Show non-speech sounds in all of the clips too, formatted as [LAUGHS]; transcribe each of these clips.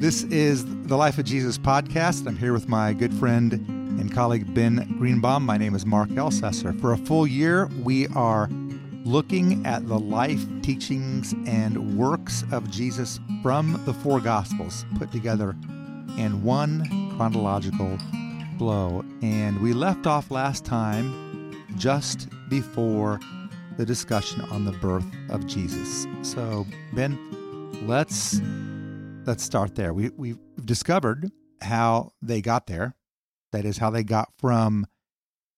This is the Life of Jesus podcast. I'm here with my good friend and colleague Ben Greenbaum. My name is Mark Ellcessor. For a full year, we are looking at the life, teachings, and works of Jesus from the four Gospels put together in one chronological blow. And we left off last time just before the discussion on the birth of Jesus. So, Ben, let's let's start there. We we've discovered how they got there. That is how they got from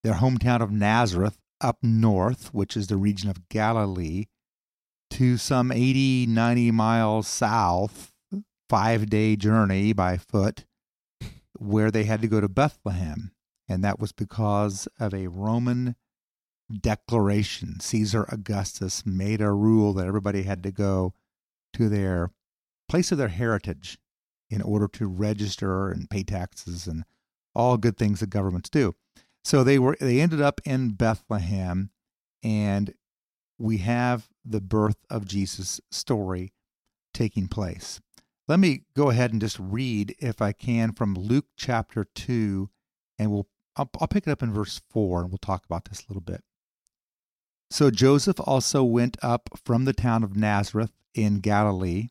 their hometown of Nazareth up north, which is the region of Galilee, to some 80, 90 miles south, five day journey by foot, where they had to go to Bethlehem. And that was because of a Roman declaration. Caesar Augustus made a rule that everybody had to go to their place of their heritage in order to register and pay taxes and all good things that governments do. So they were they ended up in Bethlehem and we have the birth of Jesus story taking place. Let me go ahead and just read if I can from Luke chapter 2 and we'll I'll, I'll pick it up in verse 4 and we'll talk about this a little bit. So Joseph also went up from the town of Nazareth in Galilee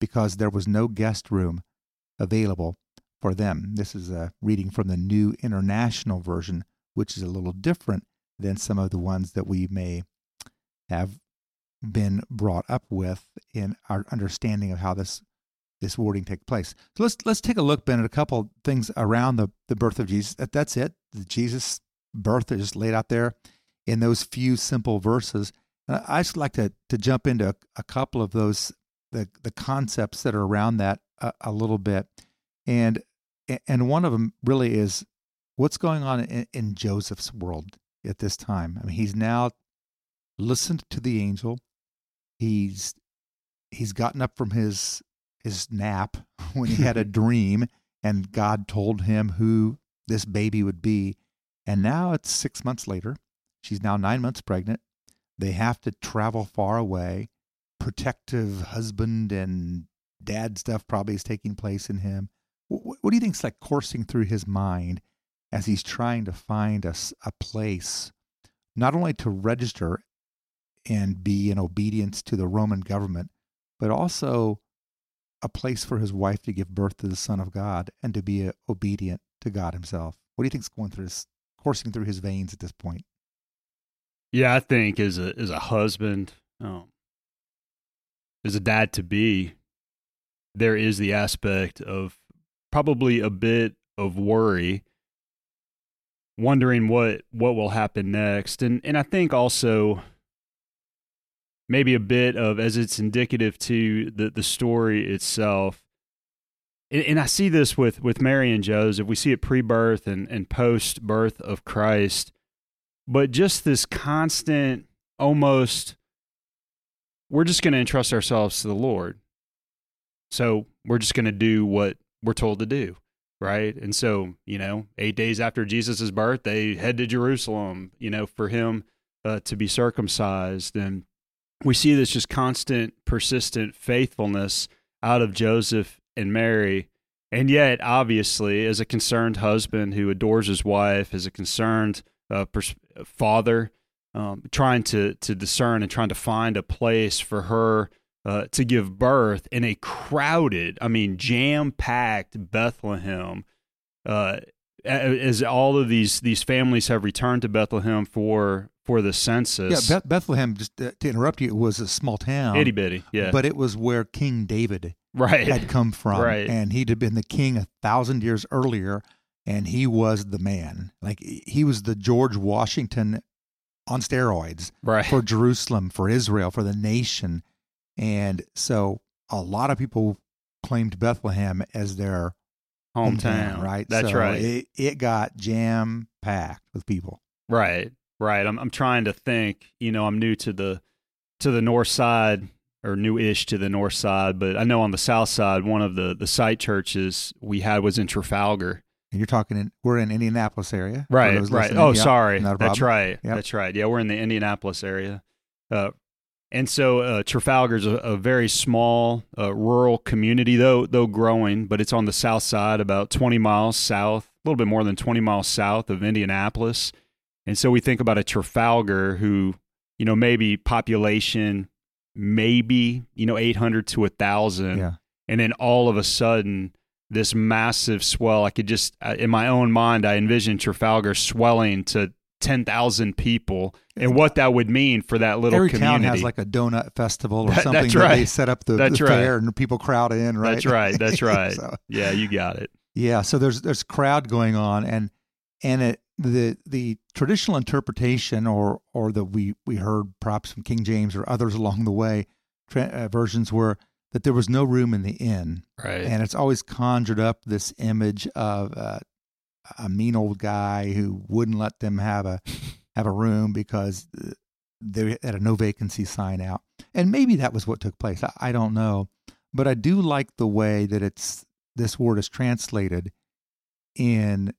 because there was no guest room available for them. This is a reading from the New International Version, which is a little different than some of the ones that we may have been brought up with in our understanding of how this this wording take place. So let's let's take a look, Ben, at a couple things around the, the birth of Jesus. That, that's it. The Jesus birth is just laid out there in those few simple verses. And I just like to to jump into a, a couple of those the the concepts that are around that a, a, little bit, and and one of them really is what's going on in, in Joseph's world at this time. I mean, he's now listened to the angel. He's he's gotten up from his his nap [LAUGHS] when he had a [LAUGHS] dream and God told him who this baby would be. And now it's six months later. She's now nine months pregnant. They have to travel far away. Protective husband and dad stuff probably is taking place in him. What, what do you think is like coursing through his mind as he's trying to find a, a place, not only to register and be in obedience to the Roman government, but also a place for his wife to give birth to the Son of God and to be obedient to God Himself. What do you think is going through his coursing through his veins at this point? Yeah, I think as a as a husband, um, as a dad to be, there is the aspect of probably a bit of worry, wondering what what will happen next, and and I think also maybe a bit of as it's indicative to the the story itself. And, I see this with with Mary and Joseph. We see it pre-birth and and post birth of Christ, but just this constant, almost, we're just going to entrust ourselves to the Lord. So we're just going to do what we're told to do right? And so, you know, eight days after Jesus' birth, they head to Jerusalem, you know, for him uh, to be circumcised. And we see this just constant, persistent faithfulness out of Joseph and Mary. And yet, obviously, as a concerned husband who adores his wife, as a concerned uh, pers- father, um, trying to to discern and trying to find a place for her uh, to give birth in a crowded, I mean, jam packed Bethlehem. Uh, as all of these these families have returned to Bethlehem for for the census. Yeah, Beth- Bethlehem. Just to interrupt you, it was a small town, itty bitty. Yeah, but it was where King David right had come from, right, and he'd have been the king a thousand years earlier, and he was the man. Like he was the George Washington on steroids, right, for Jerusalem, for Israel, for the nation, and so a lot of people claimed Bethlehem as their hometown, right? That's So right. It, it got jam packed with people. Right, right. I'm I'm trying to think. You know, I'm new to the to the north side or new-ish to the north side, but I know on the south side, one of the the site churches we had was in Trafalgar. And you're talking in we're in Indianapolis area, Right, right. Oh, Yeah, sorry. That's right. Yep. That's right. Yeah, we're in the Indianapolis area. Uh, and so uh, Trafalgar's a, a very small uh, rural community, though though growing, but it's on the south side, about 20 miles south, a little bit more than 20 miles south of Indianapolis. And so we think about a Trafalgar who, you know, maybe population, maybe, you know, 800 to 1,000 Yeah, and then all of a sudden this massive swell i could just uh, in my own mind i envisioned trafalgar swelling to 10,000 people and what that would mean for that little every community town has like a donut festival or That- something that's that they set up the, That's the right. fair and people crowd in. Right. that's right [LAUGHS] that's right So- yeah you got it Yeah, so there's there's crowd going on, and and it the the traditional interpretation, or or that we we heard perhaps from King James or others along the way, tra- uh, versions were that there was no room in the inn, right and it's always conjured up this image of uh, a mean old guy who wouldn't let them have a [LAUGHS] have a room because uh, they had a no vacancy sign out, and maybe that was what took place. I, I don't know, but I do like the way that it's this word is translated in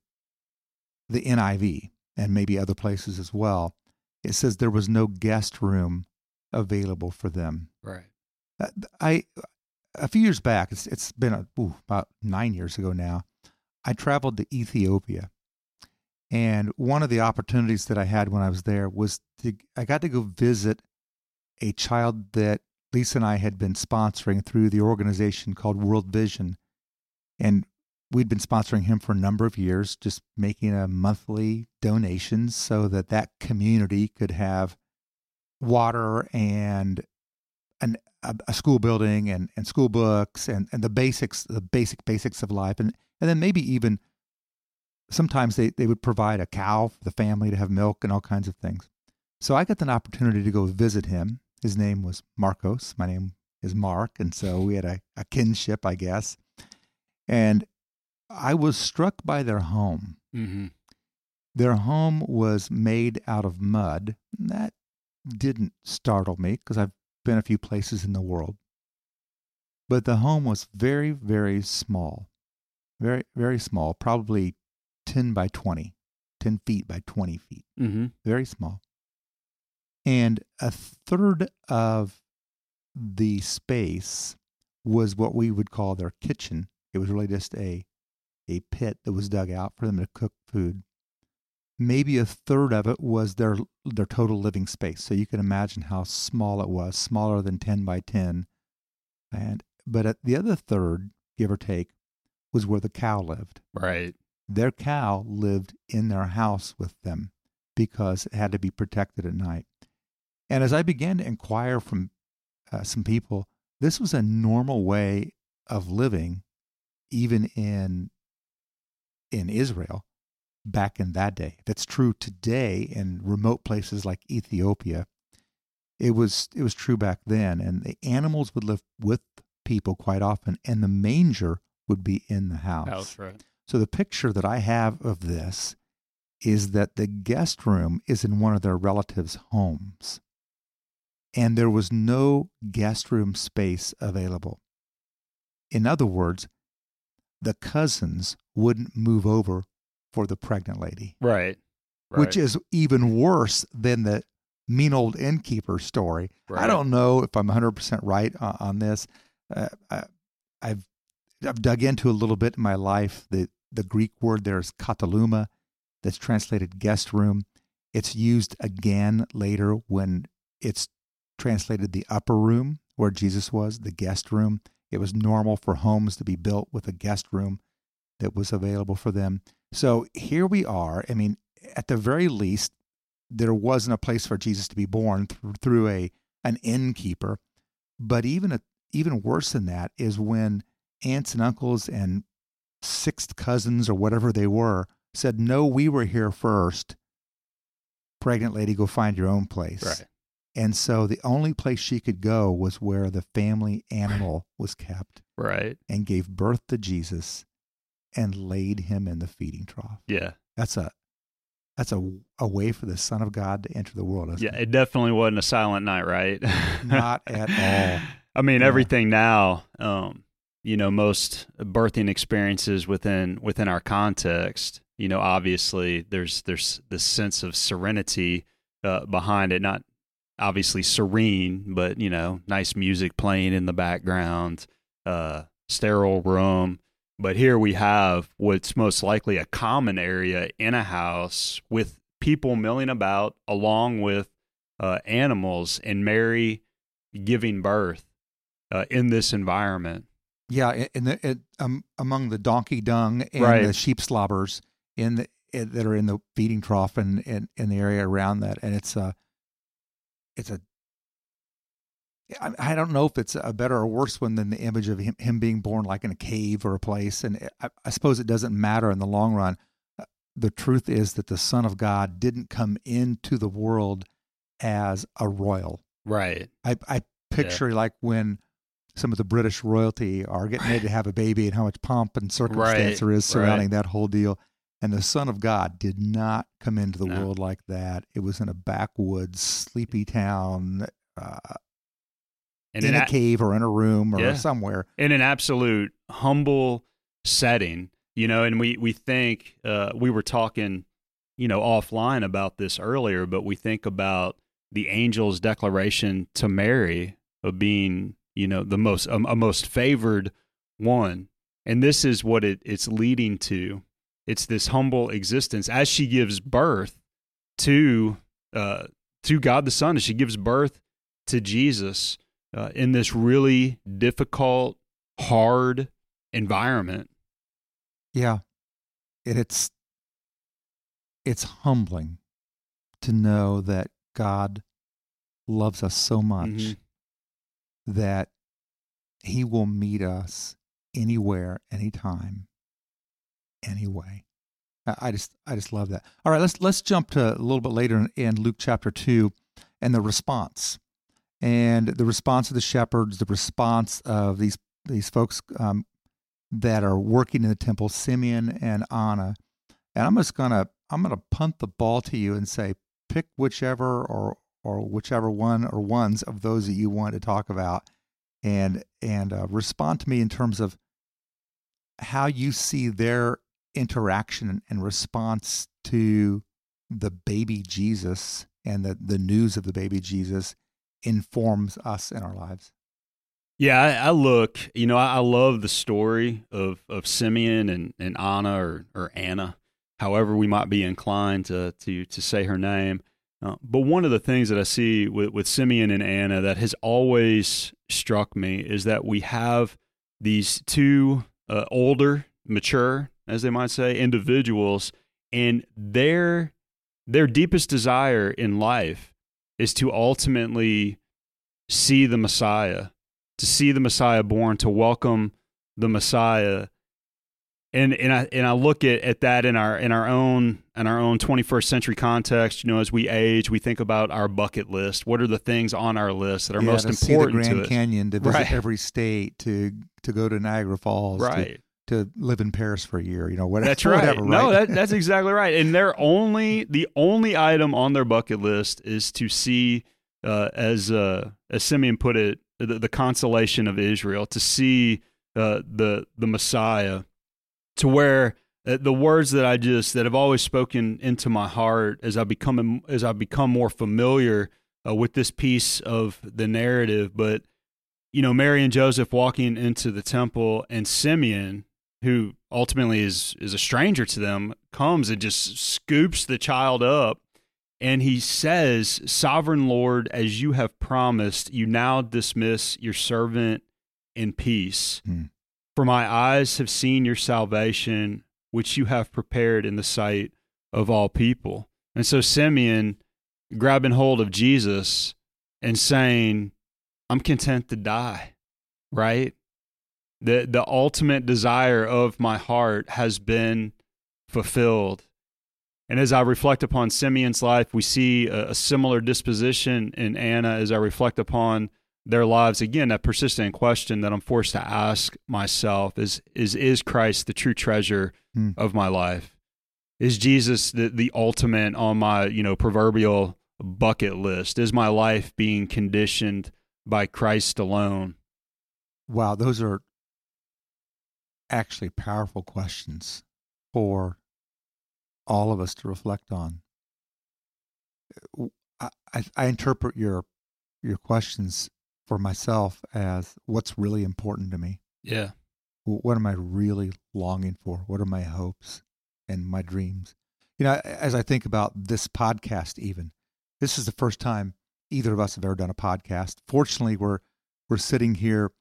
the NIV and maybe other places as well. It says there was no guest room available for them. right Uh, I a few years back, it's it's been a, ooh, about nine years ago now. I traveled to Ethiopia, and one of the opportunities that I had when I was there was to I got to go visit a child that Lisa and I had been sponsoring through the organization called World Vision, and we'd been sponsoring him for a number of years, just making a monthly donation so that that community could have water and an, a, a school building and, and school books and, and the basics, the basic basics of life. And, and then maybe even sometimes they, they would provide a cow for the family to have milk and all kinds of things. So I got an opportunity to go visit him. His name was Marcos. My name is Mark. And so we had a, a kinship, I guess. And I was struck by their home. mm-hmm. Their home was made out of mud. That didn't startle me because I've been a few places in the world. But the home was very, very small. Very, very small, probably 10 by 20, 10 feet by 20 feet. Mm-hmm. Very small. And a third of the space was what we would call their kitchen. It was really just a a pit that was dug out for them to cook food. Maybe a third of it was their their total living space. So you can imagine how small it was, smaller than 10 by 10. And but at the other third, give or take, was where the cow lived. right Their cow lived in their house with them because it had to be protected at night. And as I began to inquire from uh, some people, this was a normal way of living, even in in Israel back in that day. That's true today in remote places like Ethiopia. It was it was true back then, and the animals would live with people quite often, and the manger would be in the house. house right So the picture that I have of this is that the guest room is in one of their relatives' homes. And there was no guest room space available. In other words, the cousins wouldn't move over for the pregnant lady, right which is even worse than the mean old innkeeper story. I don't know if I'm 100% right on, on this. Uh, I, I've I've dug into a little bit in my life. The the Greek word there is kataluma, that's translated guest room. It's used again later when it's translated the upper room where Jesus was, the guest room. It was normal for homes to be built with a guest room that was available for them. So here we are. I mean, at the very least, there wasn't a place for Jesus to be born through, through a an innkeeper. But even a, even worse than that is when aunts and uncles and sixth cousins or whatever they were said, "No, we were here first. Pregnant lady, go find your own place." right And so the only place she could go was where the family animal was kept. Right. and gave birth to Jesus and laid him in the feeding trough. Yeah. That's a that's a, a way for the Son of God to enter the world. Yeah. it? It definitely wasn't a silent night, right? Not at all. [LAUGHS] I mean, Yeah. everything now, um, you know, most birthing experiences within within our context, you know, obviously there's there's this sense of serenity uh, behind it. Not obviously serene, but you know, nice music playing in the background, uh, sterile room. But here we have what's most likely a common area in a house with people milling about, along with uh, animals, and Mary giving birth uh, in this environment. Yeah, in the it, um, among the donkey dung and Right. the sheep slobbers in the that are in the feeding trough and in, in the area around that, and it's a it's a I, I don't know if it's a better or worse one than the image of him, him being born like in a cave or a place, and I, I suppose it doesn't matter in the long run. Uh, The truth is that the Son of God didn't come into the world as a royal. Right. I, I picture like when some of the British royalty are getting ready to have a baby and how much pomp and circumstance Right, there is surrounding right. that whole deal. And the Son of God did not come into the No. world like that. It was in a backwoods, sleepy town, uh, And in a a, cave or in a room or Yeah. somewhere. in an absolute humble setting, you know, and we, we think, uh, we were talking, you know, offline about this earlier, but we think about the angel's declaration to Mary of being, you know, the most, a, a most favored one. And this is what it, it's leading to. It's this humble existence as she gives birth to, uh, to God the Son, as she gives birth to Jesus uh, in this really difficult, hard environment. Yeah. And it's it's humbling to know that God loves us so much Mhm. that he will meet us anywhere, anytime, anyway. I I just I just love that. All right, let's let's jump to a little bit later in, in Luke chapter two and the response. And the response of the shepherds, the response of these these folks um, that are working in the temple, Simeon and Anna. And I'm just gonna I'm gonna punt the ball to you and say pick whichever or or whichever one or ones of those that you want to talk about, and and uh, respond to me in terms of how you see their interaction and response to the baby Jesus and the the news of the baby Jesus informs us in our lives. Yeah, I, I look, you know, I, I love the story of, of Simeon and, and Anna or, or Anna, however we might be inclined to, to, to say her name. Uh, but one of the things that I see with, with Simeon and Anna that has always struck me is that we have these two uh, older, mature, as they might say, individuals, and their their deepest desire in life is to ultimately see the Messiah, to see the Messiah born, to welcome the Messiah. And and I and I look at, at that in our in our own in our own 21st century context. You know, as we age, we think about our bucket list. What are the things on our list that are Yeah, most to important see the Grand to? Canyon, to visit Right. every state, to to go to Niagara Falls, Right. to, live in Paris for a year. You know, [LAUGHS] whatever. That's right. Whatever, No, that, that's exactly right. And their only the only item on their bucket list is to see, uh, as uh, as Simeon put it, the, the consolation of Israel, to see uh, the the Messiah, to where uh, the words that I just that have always spoken into my heart as I become as I become more familiar uh, with this piece of the narrative, but. You know, Mary and Joseph walking into the temple, and Simeon, who ultimately is is a stranger to them comes and just scoops the child up and he says sovereign lord as you have promised you now dismiss your servant in peace. Hmm. for my eyes have seen your salvation which you have prepared in the sight of all people. And so simeon grabbing hold of jesus and saying i'm content to die right the the ultimate desire of my heart has been fulfilled. And as I reflect upon Simeon's life, we see a, a similar disposition in Anna as I reflect upon their lives again that persistent question that i'm forced to ask myself is is is christ the true treasure Hmm. of my life is jesus the, the ultimate on my you know proverbial bucket list is my life being conditioned by christ alone Wow, those are actually powerful questions for all of us to reflect on. I, I, I interpret your your questions for myself as what's really important to me. yeah What am I really longing for? What are my hopes and my dreams? You know, as I think about this podcast, even this is the first time either of us have ever done a podcast. Fortunately, we're we're sitting here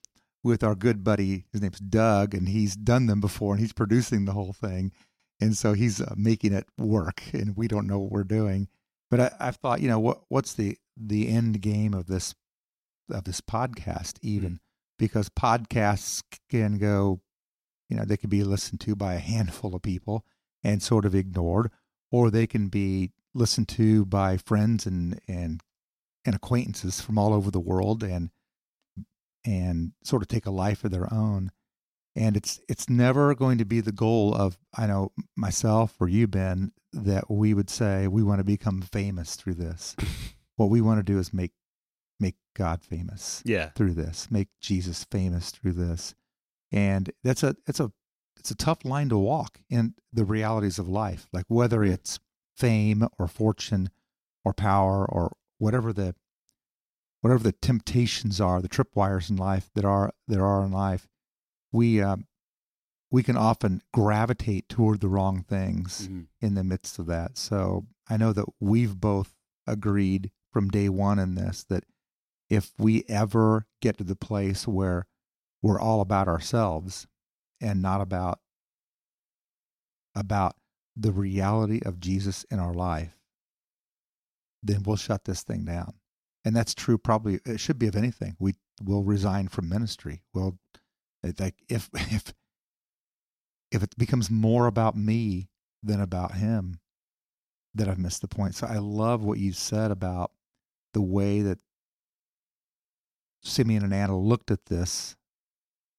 with our good buddy. His name's Doug, and he's done them before, and he's producing the whole thing, and so he's uh, making it work. And we don't know what we're doing, but I, I've thought, you know, what what's the the end game of this of this podcast, even because podcasts can go, you know, they can be listened to by a handful of people and sort of ignored, or they can be listened to by friends and and and acquaintances from all over the world and and sort of take a life of their own and it's it's never going to be the goal of i know myself or you ben that we would say we want to become famous through this. [LAUGHS] What we want to do is make make god famous yeah. through this make jesus famous through this and that's a it's a it's a tough line to walk in the realities of life like whether mm. it's fame or fortune or power or whatever the whatever the temptations are the tripwires in life that are there are in life we um, we can often gravitate toward the wrong things Mhm. in the midst of that so i know that we've both agreed from day one in this that if we ever get to the place where we're all about ourselves and not about about the reality of Jesus in our life, then we'll shut this thing down. And that's true probably it should be of anything. We will resign from ministry. Well like if [LAUGHS] if if it becomes more about me than about him, that I've missed the point. So I love what you said about the way that Simeon and Anna looked at this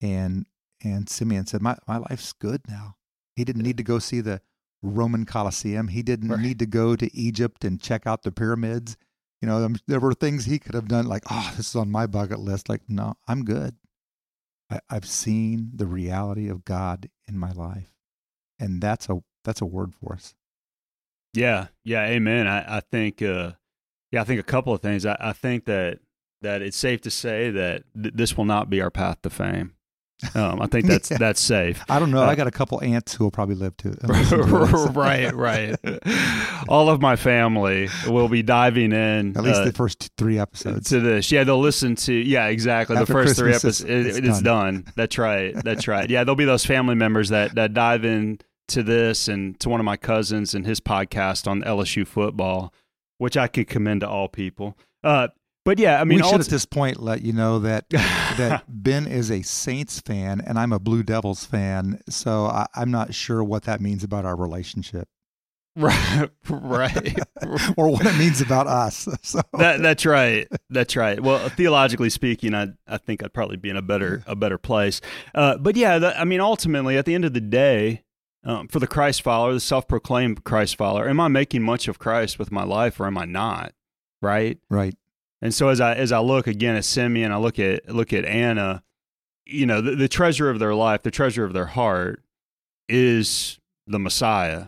and and Simeon said, My my life's good now. He didn't need to go see the Roman Colosseum. He didn't Right. need to go to Egypt and check out the pyramids. You know, um, there were things he could have done like, oh, this is on my bucket list. Like, no, I'm good. I, I've seen the reality of God in my life. And that's a that's a word for us. Yeah, yeah, amen. I, I think, uh, yeah, I think a couple of things. I, I think that that it's safe to say that th- this will not be our path to fame. Um, I think that's [LAUGHS] Yeah. that's safe. I don't know. Uh, I got a couple aunts who will probably live to [LAUGHS] [LAUGHS] to right, right. All of my family will be diving in At least uh, the first three episodes. to this. Yeah, they'll listen to. Yeah, exactly. After the first three episodes, it's- it, it's it's done. That's right. That's right. Yeah, there'll be those family members that that dive in to this and to one of my cousins and his podcast on LSU football, which I could commend to all people. Uh, but yeah, I mean, we should at this point let you know that [LAUGHS] that Ben is a Saints fan and I'm a Blue Devils fan. So I, I'm not sure what that means about our relationship [LAUGHS] right, right. [LAUGHS] or what it means about us. So that that's right. That's right. Well, theologically speaking, I I think I'd probably be in a better a better place. Uh, but yeah, I mean, ultimately, at the end of the day, um, for the Christ follower, the self proclaimed Christ follower, am I making much of Christ with my life, or am I not? Right. right. And so as I as I look again at Simeon, I look at look at Anna. You know, the, the treasure of their life, the treasure of their heart, is the Messiah.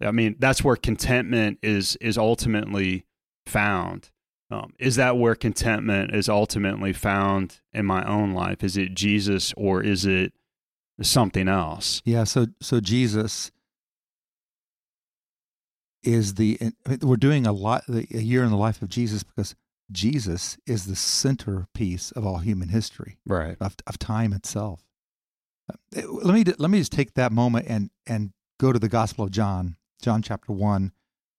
I mean, that's where contentment is is ultimately found. Um, is that where contentment is ultimately found in my own life? Is it Jesus or is it something else? Yeah. So so Jesus is the we're doing a lot a year in the life of Jesus because Jesus is the centerpiece of all human history. Right. of, of time itself. Uh, Let me let me just take that moment and and go to the Gospel of John, John chapter one.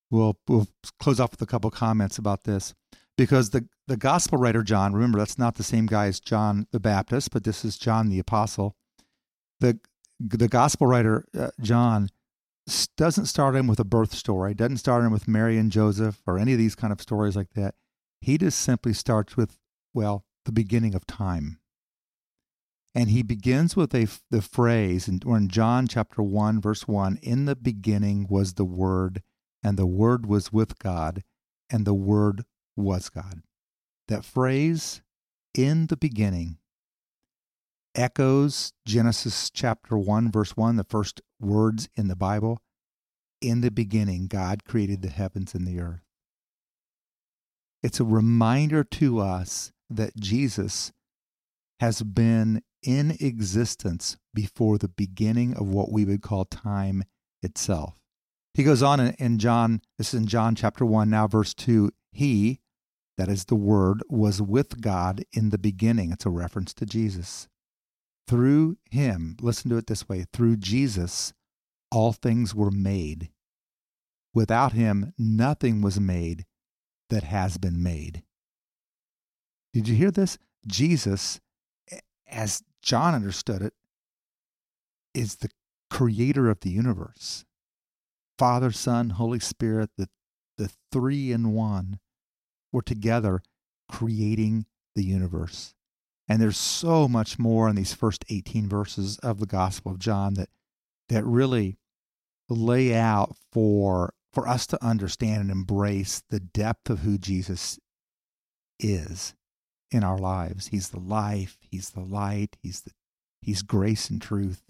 We'll we'll close off with a couple comments about this because the the Gospel writer John, remember that's not the same guy as John the Baptist, but this is John the Apostle. the The Gospel writer uh, John doesn't start in with a birth story, doesn't start in with Mary and Joseph or any of these kind of stories like that. He just simply starts with, well, the beginning of time. And he begins with a, the phrase, and in John chapter 1, verse 1 In the beginning was the Word, and the Word was with God, and the Word was God. That phrase, in the beginning, echoes Genesis chapter 1, verse 1, the first words in the Bible. In the beginning, God created the heavens and the earth. It's a reminder to us that Jesus has been in existence before the beginning of what we would call time itself. He goes on in John, this is in John chapter 1, now verse 2. He, that is the Word, was with God in the beginning. It's a reference to Jesus. Through him, listen to it this way through Jesus, all things were made. Without him, nothing was made that has been made. Did you hear this? Jesus, as John understood it, is the creator of the universe. Father, Son, Holy Spirit, the, the three in one were together creating the universe. And there's so much more in these first 18 verses of the Gospel of John that that really lay out for for us to understand and embrace the depth of who Jesus is in our lives. He's the life, he's the light, he's the he's grace and truth.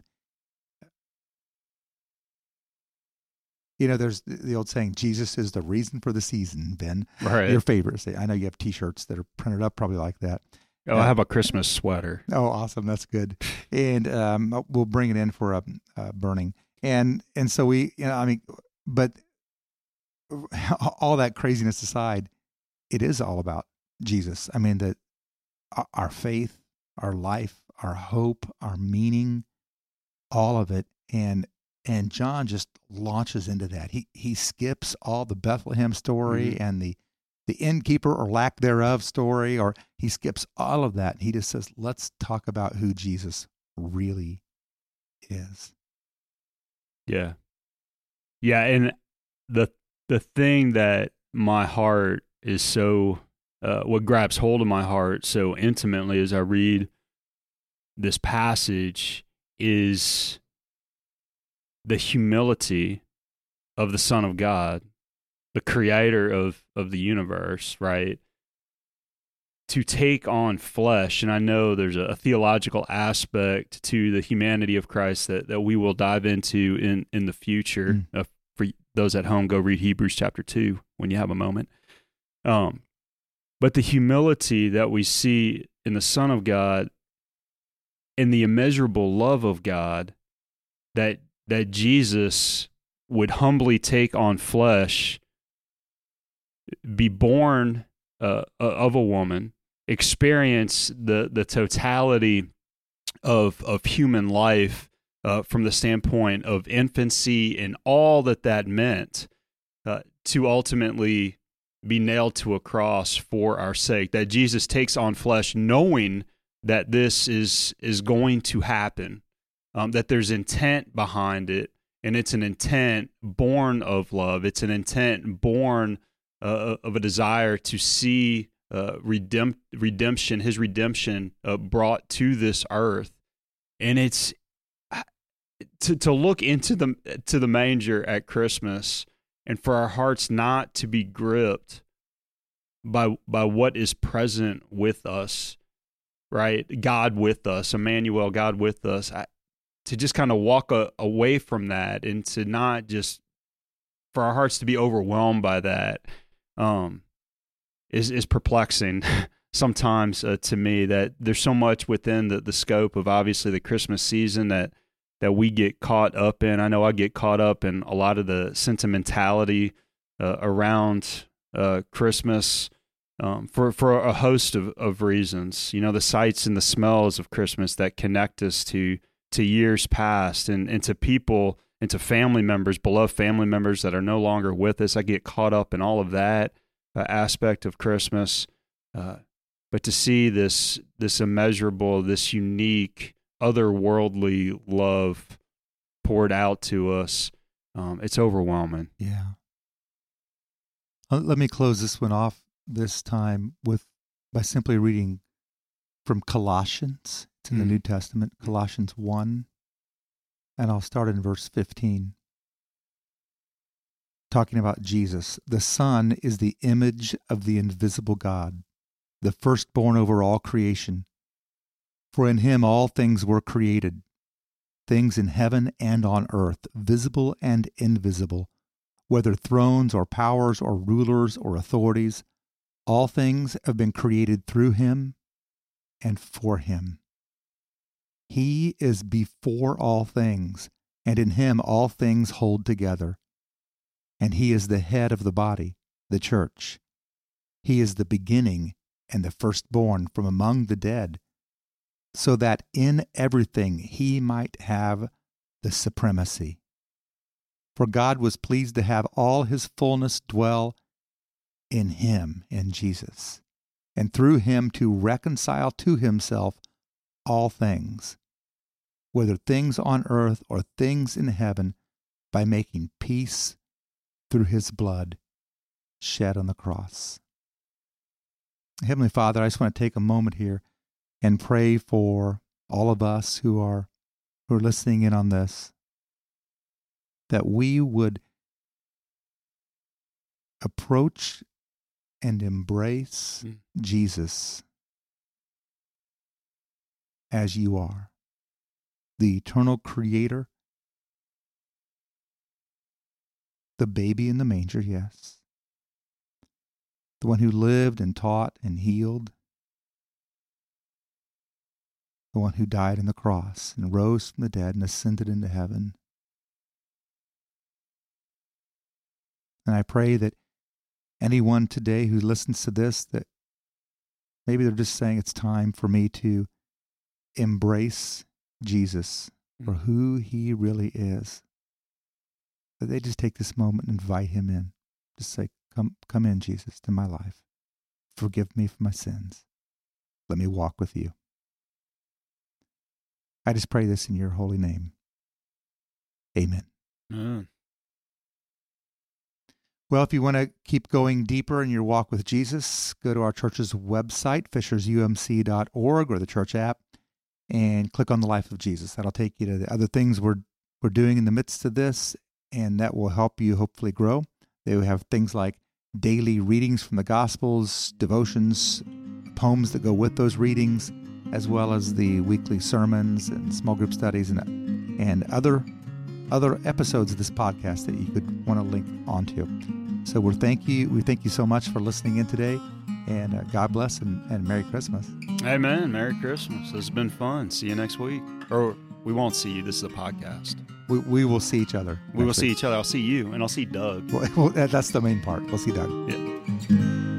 You know, there's the old saying, Jesus is the reason for the season, Ben. Right. Your favorite. I know you have t shirts that are printed up probably like that. Oh, I have a Christmas sweater. Oh, awesome! That's good, and um, we'll bring it in for a, a burning, and and so we, you know, I mean, but [LAUGHS] all that craziness aside, it is all about Jesus. I mean, that our faith, our life, our hope, our meaning, all of it, and and John just launches into that. He he skips all the Bethlehem story mm-hmm. and the the innkeeper or lack thereof story, or he skips all of that. He just says, let's talk about who Jesus really is. Yeah. Yeah. And the, the thing that my heart is so, uh, what grabs hold of my heart so intimately as I read this passage is the humility of the Son of God the creator of of the universe, right? To take on flesh, and I know there's a, a, theological aspect to the humanity of Christ that, that we will dive into in in the future. Mm. Uh, those at home, go read Hebrews chapter two when you have a moment. Um, but the humility that we see in the Son of God, in the immeasurable love of God, that that Jesus would humbly take on flesh be born uh, of a woman, experience the the totality of of human life uh, from the standpoint of infancy and all that that meant, uh, to ultimately be nailed to a cross for our sake. That Jesus takes on flesh, knowing that this is is going to happen, um, that there's intent behind it, and it's an intent born of love. It's an intent born uh, of a desire to see uh, redemp- redemption, his redemption uh, brought to this earth, and it's uh, to to look into the to the manger at Christmas, and for our hearts not to be gripped by by what is present with us, right? God with us, Emmanuel, God with us. I, to just kind of walk a, away from that and to not just for our hearts to be overwhelmed by that um, is is perplexing [LAUGHS] sometimes uh, to me that there's so much within the, the scope of obviously the Christmas season that that we get caught up in. I know I get caught up in a lot of the sentimentality uh, around uh, Christmas um, for for a host of, of reasons. You know, the sights and the smells of Christmas that connect us to to years past and, and to people and to family members, beloved family members that are no longer with us. I get caught up in all of that uh, aspect of Christmas. Uh, but to see this this immeasurable, this unique, otherworldly love poured out to us, um, it's overwhelming. Yeah. Uh, let me close this one off this time with by simply reading from Colossians. It's in the Hmm. New Testament, Colossians 1. And I'll start in verse 15. Talking about Jesus. The Son is the image of the invisible God, the firstborn over all creation. For in him all things were created, things in heaven and on earth, visible and invisible, whether thrones or powers or rulers or authorities. All things have been created through him and for him. He is before all things, and in him all things hold together. And he is the head of the body, the church. He is the beginning and the firstborn from among the dead, so that in everything he might have the supremacy. For God was pleased to have all his fullness dwell in him, in Jesus, and through him to reconcile to himself all things, whether things on earth or things in heaven, by making peace through his blood shed on the cross. Heavenly Father, I just want to take a moment here and pray for all of us who are who are listening in on this that we would approach and embrace Mm. Jesus as you are, the eternal creator, the baby in the manger, yes, the one who lived and taught and healed, the one who died on the cross and rose from the dead and ascended into heaven. And I pray that anyone today who listens to this, that maybe they're just saying it's time for me to embrace Jesus hmm. for who he really is. That they just take this moment and invite him in. Just say, Come come in, Jesus, to my life. Forgive me for my sins. Let me walk with you. I just pray this in your holy name. Amen. Mm. Well, if you want to keep going deeper in your walk with Jesus, go to our church's website, fishersumc.org, or the church app, and click on the life of Jesus. That'll take you to the other things we're we're doing in the midst of this, and that will help you hopefully grow. They will have things like daily readings from the Gospels, devotions, poems that go with those readings, as well as the weekly sermons and small group studies and and other other episodes of this podcast that you could want to link onto. So we thank you. We thank you so much for listening in today, and uh, God bless and, and Merry Christmas. Amen. Merry Christmas. This has been fun. See you next week. Or we won't see you. This is a podcast. We, we will see each other. We will next see each other. I'll see you, and I'll see Doug. Well, [LAUGHS] that's the main part. We'll see Doug. Yeah.